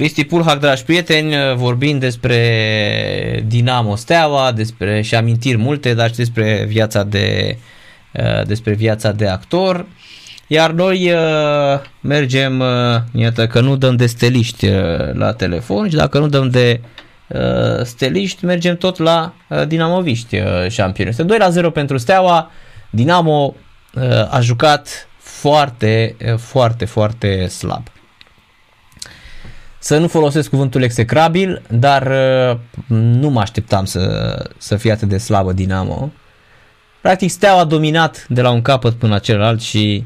Cristi Pulhac, dragi prieteni, vorbind despre Dinamo Steaua, despre și amintiri multe, dar și despre viața de, despre viața de actor. Iar noi uh, mergem, uh, iată că nu dăm de steliști uh, la telefon și dacă nu dăm de uh, steliști, mergem tot la uh, dinamoviști uh, șampioni. Este 2 la 0 pentru Steaua. Dinamo uh, a jucat foarte, uh, foarte, foarte slab. Să nu folosesc cuvântul execrabil, dar uh, nu mă așteptam să, să fie atât de slabă Dinamo. Practic Steaua a dominat de la un capăt până la celălalt și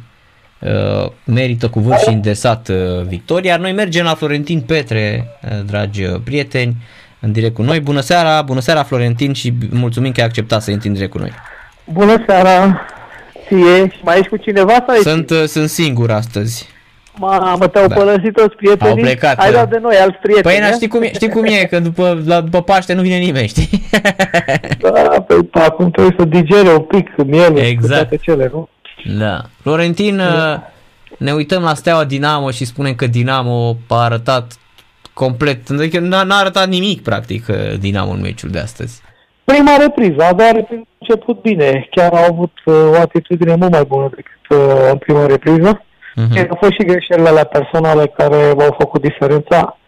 uh, merită cu vârf și îndesat uh, victoria. Iar noi mergem la Florentin Petre, uh, dragi uh, prieteni, în direct cu noi. Bună seara, bună seara Florentin și mulțumim că ai acceptat să intri în direct cu noi. Bună seara ție și mai ești cu cineva sau Sunt, uh, sunt singur astăzi. Mamă, te-au Da. părăsit toți prietenii? Au plecat, Ai uh. dat de noi alți prieteni, Păi, na, eh? știi cum, e, știi cum e, că după, la, după Paște nu vine nimeni, știi? Da, păi acum trebuie să digere un pic miele Exact. cu toate cele, nu? Da. Florentin, uh, ne uităm la Steaua Dinamo și spunem că Dinamo a arătat complet, adică n-a, n-a arătat nimic practic uh, Dinamo în meciul de astăzi. Prima repriză, dar repriză a început bine. Chiar au avut uh, o atitudine mult mai bună decât uh, în prima repriză. Mhm. Au fost și greșelile alea personale care au făcut diferența.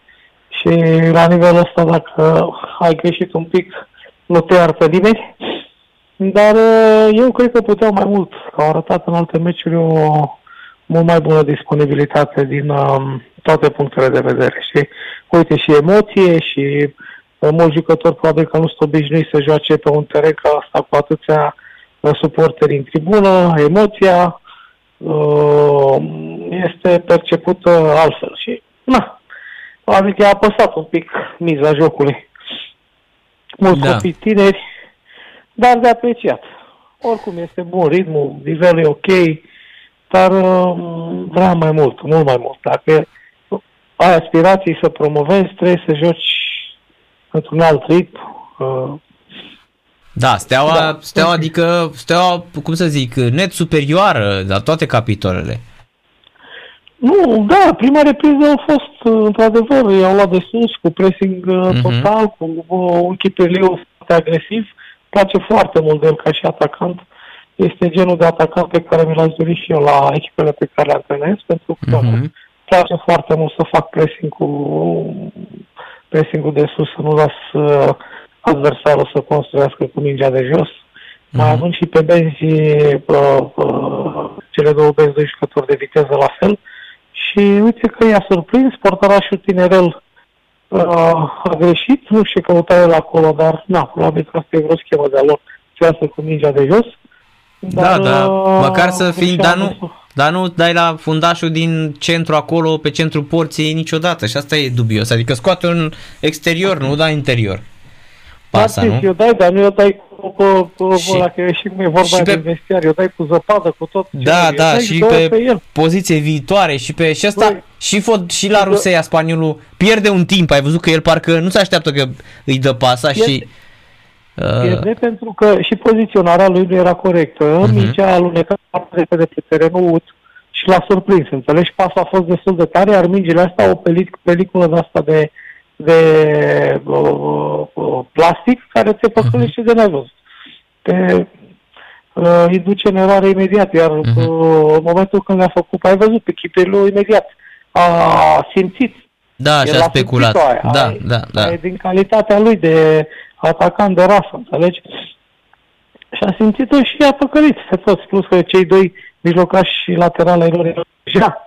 Și la nivelul ăsta, dacă ai greșit un pic, nu te iartă nimeni. Dar uh, eu cred că puteau mai mult. Că au arătat în alte meciuri o mult mai bună disponibilitate din um, toate punctele de vedere. Și uite și emoție și uh, mulți jucători probabil că nu sunt obișnuiți să joace pe un teren ca asta cu atâția uh, suporteri în tribună, emoția uh, este percepută altfel și na, probabil că a apăsat un pic miza jocului. Mulți Da. copii tineri, dar de apreciat. Oricum este bun ritmul, nivelul e ok, dar uh, vrea mai mult, mult mai mult. Dacă ai aspirații să promovezi, trebuie să joci într-un alt ritm. Uh, Da, Steaua, Da. Steaua adică, Steaua, cum să zic, net superioară la toate capitolele. Nu, da, prima repriză a fost, uh, într-adevăr, i-au luat de sus, cu pressing uh, Mhm. total, cu uh, un chipeliu foarte agresiv. Îmi place foarte mult de el ca și atacant. Este genul de atacant pe care mi l-aș dori și eu la echipele pe care le antrenez, pentru că Mhm. îmi place foarte mult să fac pressing cu pressing de sus, să nu las uh, adversarul să construiască cu mingea de jos. Mai Mhm. având și pe benzi uh, uh, cele două benzi de jucători de viteză la fel. Și uite că i-a surprins, portarașul tinerel uh, a greșit, nu știu ce căuta el acolo, dar na, probabil că asta e vreo schemă de-a lor, să iasă cu mingea de jos. Da, da, uh, măcar să fii, și-a dar adus- nu, dar nu dai la fundașul din centru acolo, pe centrul porții niciodată și asta e dubios, adică scoate un exterior, nu da interior. Pasa, Da, nu? Eu dai, dar nu eu dai cu, cu, cu Și- și, ăla, că e și cum e vorba și și pe- de vestiar, eu dai cu zăpadă, cu tot. ce Da, vrei. Eu da, dai și două pe, pe el. poziție viitoare și pe și asta Băi, și, fot, și la și Ruseia spaniolul pierde un timp, ai văzut că el parcă nu se așteaptă că îi dă pasa și Pierde. uh, Pierde pentru că și poziționarea lui nu era corectă. Mhm. Uh-huh. Mingea a alunecat foarte repede pe terenul ut și l-a surprins, înțelegi? Pasul a fost destul de tare, iar mingile astea au o pelic- peliculă de asta de, de uh, uh, plastic care te păcălește de nevăzut. Te uh, îi duce în eroare imediat, iar Mhm. uh, în momentul când le-a făcut, ai văzut pe chipelul imediat, a simțit da, el și a a speculat. simțit-o aia, Da, aia- da, da. aia e din calitatea lui de atacant de rasă, înțelegi? Și a simțit-o și a păcălit pe toți, plus că cei doi mijlocași și laterali ai lor erau deja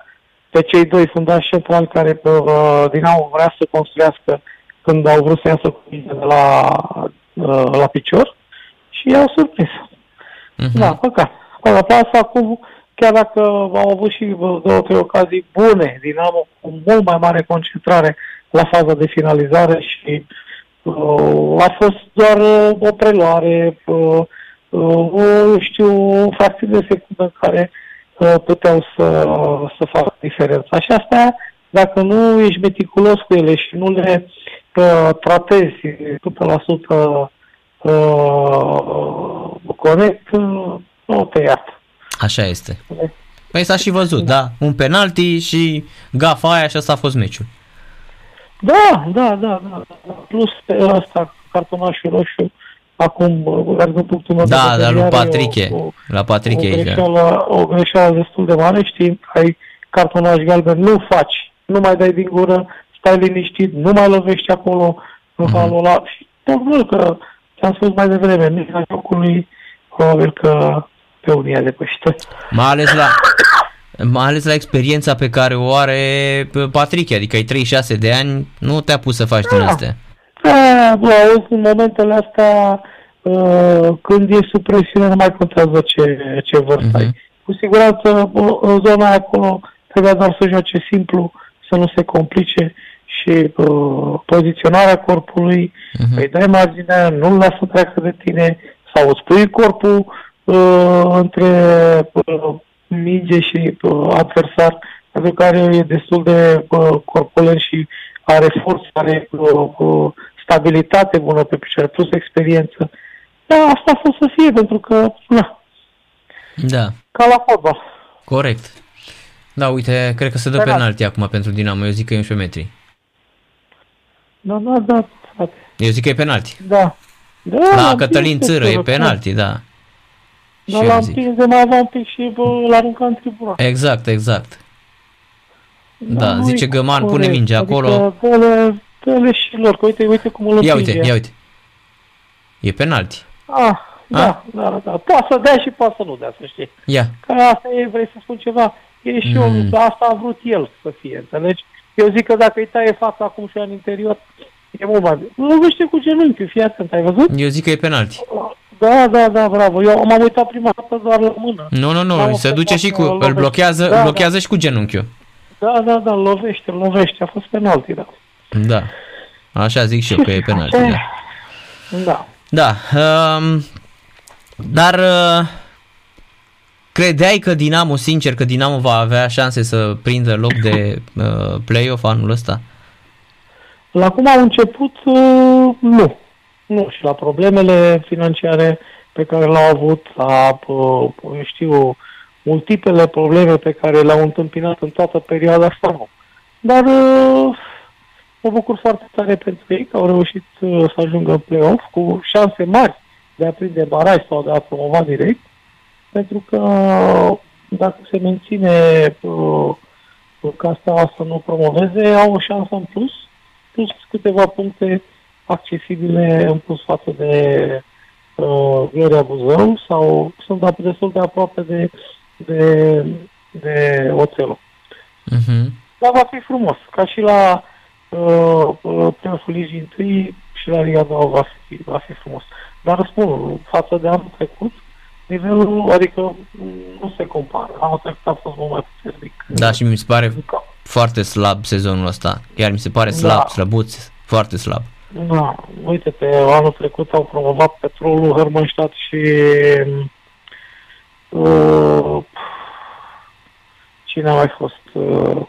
pe cei doi fundași centrali care pe, uh, din nou vrea să construiască când au vrut să iasă cu mine de la, uh, la picior și i-au surprins. Mhm. Da, păcat. Păcat. Pe asta acum, chiar dacă au avut și uh, două, trei ocazii bune, Dinamo cu mult mai mare concentrare la faza de finalizare și uh, a fost doar uh, o preluare, uh, uh, o, știu, o fracțiune de secundă în care uh, puteau să, să facă diferența. Și asta, dacă nu ești meticulos cu ele și nu le uh, tratezi 100% uh, corect, uh, nu te iartă. Așa este. Păi s-a și văzut, da. Un penalti și gafa aia și asta a fost meciul. Da, da, da, da. da. Plus pe ăsta, cartonașul roșu, acum, din punctul meu Da, de dar vedere, lui are Patriche. O, o, La Patriche o, aici. greșeală, o greșeală destul de mare, știi, că ai cartonaș galben, nu faci, nu mai dai din gură, stai liniștit, nu mai lovești acolo, în Mhm. halul ăla. Și tocmai că ți-am spus mai devreme, mica jocului, probabil că pe unii a depășită. Mai ales la mai ales la experiența pe care o are Patrick, adică ai 36 de ani, nu te-a pus să faci din Da. astea. Da, bă, auzi, în momentele astea, uh, când ești sub presiune, nu mai contează ce, ce vârstă Mhm. ai. Cu siguranță, bă, în zona aia acolo, trebuia doar să joace simplu, să nu se complice și uh, poziționarea corpului, Mhm. îi dai marginea, nu-l lasă să treacă de tine, sau îți pui corpul uh, între uh, minge și uh, adversar, pentru că e destul de uh, corpulent și are forță, are uh, uh, stabilitate bună pe picioare, plus experiență. Da, asta a fost să fie, pentru că, na, Da, ca la fotbal. corect. Da, uite, cred că se dă Penalti. penalti acum pentru Dinamo. Eu zic că e 11 metri. Da, da, da, frate. Eu zic că e penalti. Da. Da, La l-am Cătălin prins pe Țără e Țără, penalti, da. Și Dar eu l-am zic. prins de mai avea un pic și bă, l-a aruncat în tribună. Exact, exact. Da, nu zice e Găman, pune corect. mingea acolo. Adică, dă-le, dă-le și lor, că uite, uite cum îl Ia împinge. uite, ia uite. E penalti. Ah, da, da, da, da. Poate să dea și poate să nu dea, să știi. Ia. Că asta e, vrei să spun ceva, e și Mm. mm. eu, asta a vrut el să fie, înțelegi? Eu zic că dacă îi taie fața acum și în interior, e mult mai bine. Lovește cu genunchiul, fii atent, ai văzut? Eu zic că e penalti. Da, da, da, bravo. Eu m-am uitat prima dată doar la mână. Nu, nu, Da, nu, se o duce să și cu, facă, îl lovește. blochează, Da, îl blochează și cu genunchiul. Da, da, da, îl lovește, îl lovește. A fost penalti, da. Da. Așa zic și eu că e penalti, Așa e. da. Da. Da, um, dar uh, credeai că Dinamo, sincer, că Dinamo va avea șanse să prindă loc de uh, play-off anul ăsta? La cum au început, uh, nu. Nu, și la problemele financiare pe care le-au avut, la, uh, eu știu, multiplele probleme pe care le-au întâmpinat în toată perioada asta, nu. Dar uh, mă bucur foarte tare pentru ei că au reușit uh, să ajungă în play-off cu șanse mari de a prinde baraj sau de a promova direct, pentru că dacă se menține uh, ca asta să nu promoveze, au o șansă în plus, plus câteva puncte accesibile în plus față de uh, Gloria Buzău sau sunt ap- destul de aproape de, de, de Oțelul. Uh-huh. Dar va fi frumos, ca și la uh, uh, Preosul Ligii întâi și la Liga 2 va fi, va fi frumos. Dar spun, față de anul trecut, nivelul, adică m, nu se compară. Anul trecut a fost mult mai puternic. Da, și mi se pare Da. foarte slab sezonul ăsta. Chiar mi se pare slab, Da. slăbuț, foarte slab. Da, uite-te, anul trecut au promovat Petrolul, Hermannstadt și uh, cine a mai fost? Uh,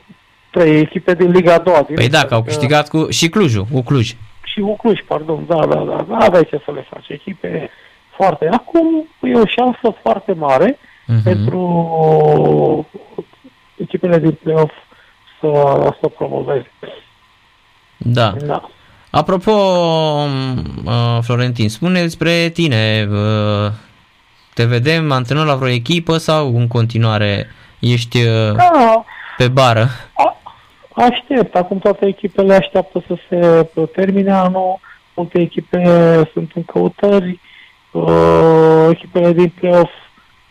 trei echipe din Liga a doua. Păi da, că au câștigat cu, și Clujul, cu Cluj. Și cu Cluj, pardon, da, da, da, da, aveai ce să le faci. Echipe foarte... Acum e o șansă foarte mare Mhm. pentru echipele din play-off să, să promoveze. Da. Da. Apropo, uh, Florentin, spune despre tine. Uh, te vedem antrenor la vreo echipă sau în continuare ești uh, Da, pe bară? A- Aștept. Acum toate echipele așteaptă să se termine anul. Multe echipe sunt în căutări. Uh, echipele din play-off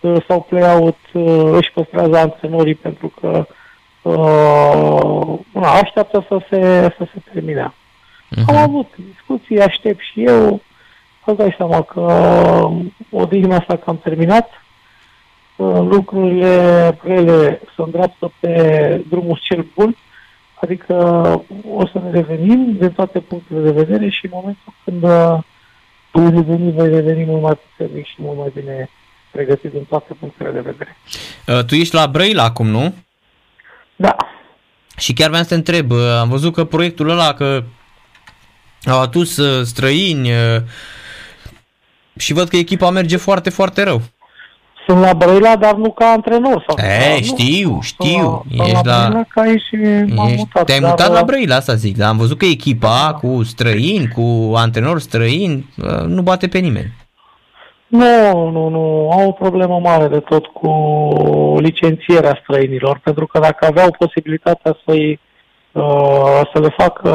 uh, sau play-out uh, își păstrează antrenorii pentru că uh, na, așteaptă să se, să se termine. Am Mhm. avut discuții, aștept și eu. Îți dați seama că odihna asta că am terminat, uh, lucrurile rele se îndreaptă pe drumul cel bun, adică o să ne revenim din toate punctele de vedere și în momentul când uh, voi reveni, voi reveni mult mai puternic și mult mai bine pregătit din toate punctele de vedere. Uh, tu ești la Brăila acum, nu? Da, Și chiar vreau să te întreb, uh, am văzut că proiectul ăla, că au adus uh, străini uh, și văd că echipa merge foarte, foarte rău. Sunt la Brăila, dar nu ca antrenor. Sau e, nu, știu, știu. Sunt ești la, Brăila ca și m-am mutat. Te-ai dar, mutat la Brăila, asta zic, dar am văzut că echipa da. cu străini, cu antrenori străini, nu bate pe nimeni. Nu, nu, nu. Au o problemă mare de tot cu licențierea străinilor, pentru că dacă aveau posibilitatea să-i, uh, să le facă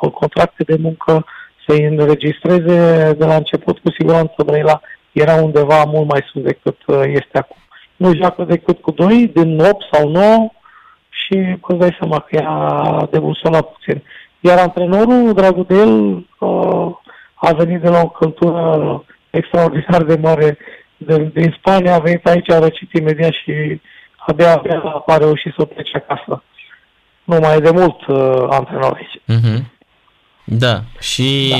uh, contracte de muncă, să-i înregistreze de la început, cu siguranță Brăila era undeva mult mai sus decât uh, este acum. Nu joacă decât cu doi, din 8 sau 9 și îți dai seama că ea debusona puțin. Iar antrenorul, dragul de el, a venit de la o cultură extraordinar de mare din, din Spania, a venit aici, a răcit imediat și abia, abia a reușit să plece acasă. Nu mai e de mult uh, antrenor aici. Uh-huh. Da, și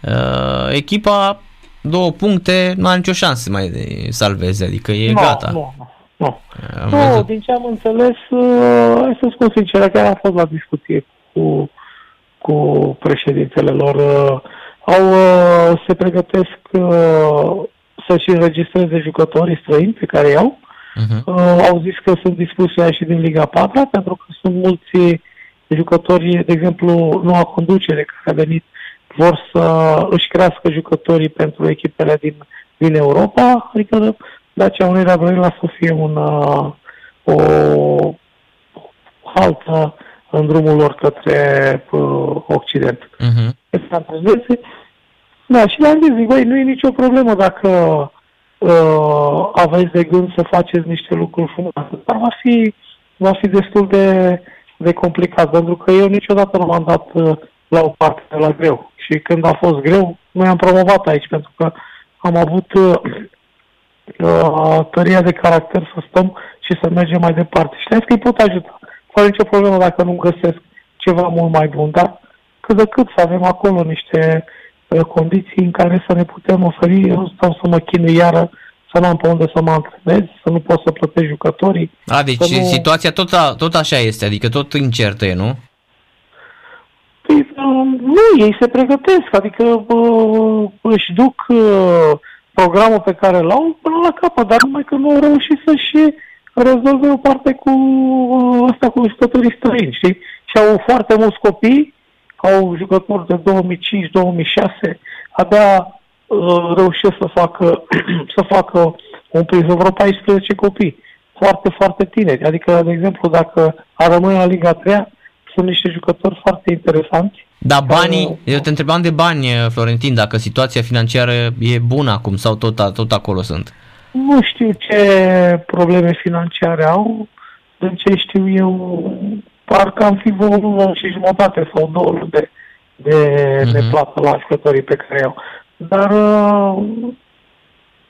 da. Uh, echipa două puncte, nu are nicio șansă mai de salveze, adică e no, gata. Nu, nu, nu. nu, din ce am înțeles, uh, hai să spun sincer, chiar am fost la discuție cu, cu președintele lor. Uh, au, uh, se pregătesc uh, să-și înregistreze jucătorii străini pe care iau. Uh-huh. Uh, au zis că sunt dispuși să și din Liga 4 pentru că sunt mulți jucători, de exemplu, noua conducere care a venit vor să își crească jucătorii pentru echipele din, din Europa, adică Dacia Unirea Brăila să fie un, uh, o altă în drumul lor către uh, Occident. Uh-huh. Da, și le-am zis, zic, băi, nu e nicio problemă dacă uh, aveți de gând să faceți niște lucruri frumoase, dar va fi, va fi destul de, de complicat, pentru că eu niciodată nu m-am dat uh, la o parte de la greu. Și când a fost greu, noi am promovat aici, pentru că am avut uh, uh, tăria de caracter să stăm și să mergem mai departe. Și că îi pot ajuta. Fără nicio problemă dacă nu găsesc ceva mult mai bun, dar cât de cât să avem acolo niște uh, condiții în care să ne putem oferi, eu nu stau să mă chinui iară să n-am pe unde să mă antrenez, să nu pot să plătesc jucătorii. A, deci nu... situația tot, a, tot așa este, adică tot incertă e, nu? Păi, nu, ei se pregătesc, adică uh, își duc uh, programul pe care l-au până la capăt, dar numai că nu au reușit să-și rezolve o parte cu uh, asta cu jucătorii străini, știi? Și au foarte mulți copii, au jucători de 2005-2006, abia uh, reușesc să facă, să facă un priză vreo 14 copii, foarte, foarte tineri. Adică, de exemplu, dacă ar rămâne la Liga 3 sunt niște jucători foarte interesanți. Da, banii, uh, eu te întrebam de bani, Florentin, dacă situația financiară e bună acum sau tot, tot acolo sunt. Nu știu ce probleme financiare au, din ce știu eu, parcă am fi vreo lună și jumătate sau două luni de, de, uh-huh. de mhm. plată la jucătorii pe care au. Dar uh,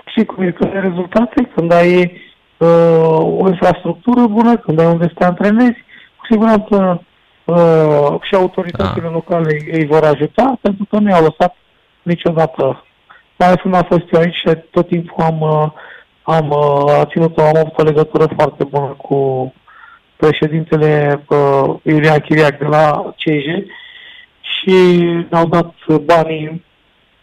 și cum e că rezultate, când ai uh, o infrastructură bună, când ai unde să te antrenezi, cu siguranță uh, și autoritățile ah. locale îi vor ajuta, pentru că nu i-au lăsat niciodată. Mai ales când am fost eu aici și tot timpul am, uh, am uh, ținut, am avut o legătură foarte bună cu președintele uh, Iulian Chiriac de la CEJ și ne-au dat banii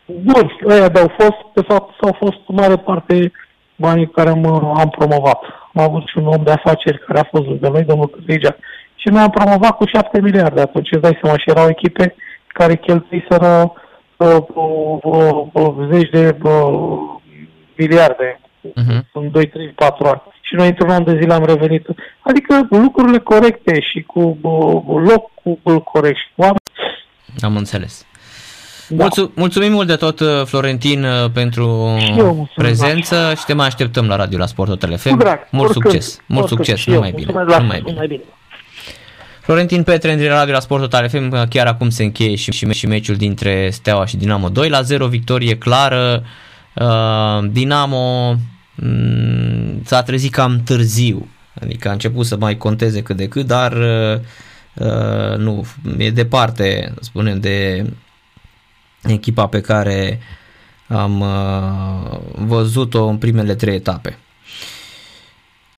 buni. Ăia de-au fost, de fapt, s-au fost în mare parte banii care am, am promovat. Am avut și un om de afaceri care a fost de noi, domnul Căzligea, și noi am promovat cu 7 miliarde atunci, îți dai seama, și erau echipe care cheltuiseră uh, uh, uh, uh, zeci de uh, miliarde uh-huh. în 2, 3, 4 ani. Și noi într-un an de zile am revenit. Adică lucrurile corecte și cu uh, locul corect și cu oameni. Am înțeles. Da. Mulțu- mulțumim mult de tot, uh, Florentin, uh, pentru prezență și te mai așteptăm la radio la Sport Hotel FM. Mult succes, mult succes, numai bine. Numai bine. Florentin Petre, în Radio la Sport Total FM, chiar acum se încheie și, și, și meciul dintre Steaua și Dinamo 2 la 0, victorie clară. Uh, Dinamo mm, s-a trezit cam târziu, adică a început să mai conteze cât de cât, dar uh, uh nu, e departe, spunem, de echipa pe care am uh, văzut-o în primele trei etape.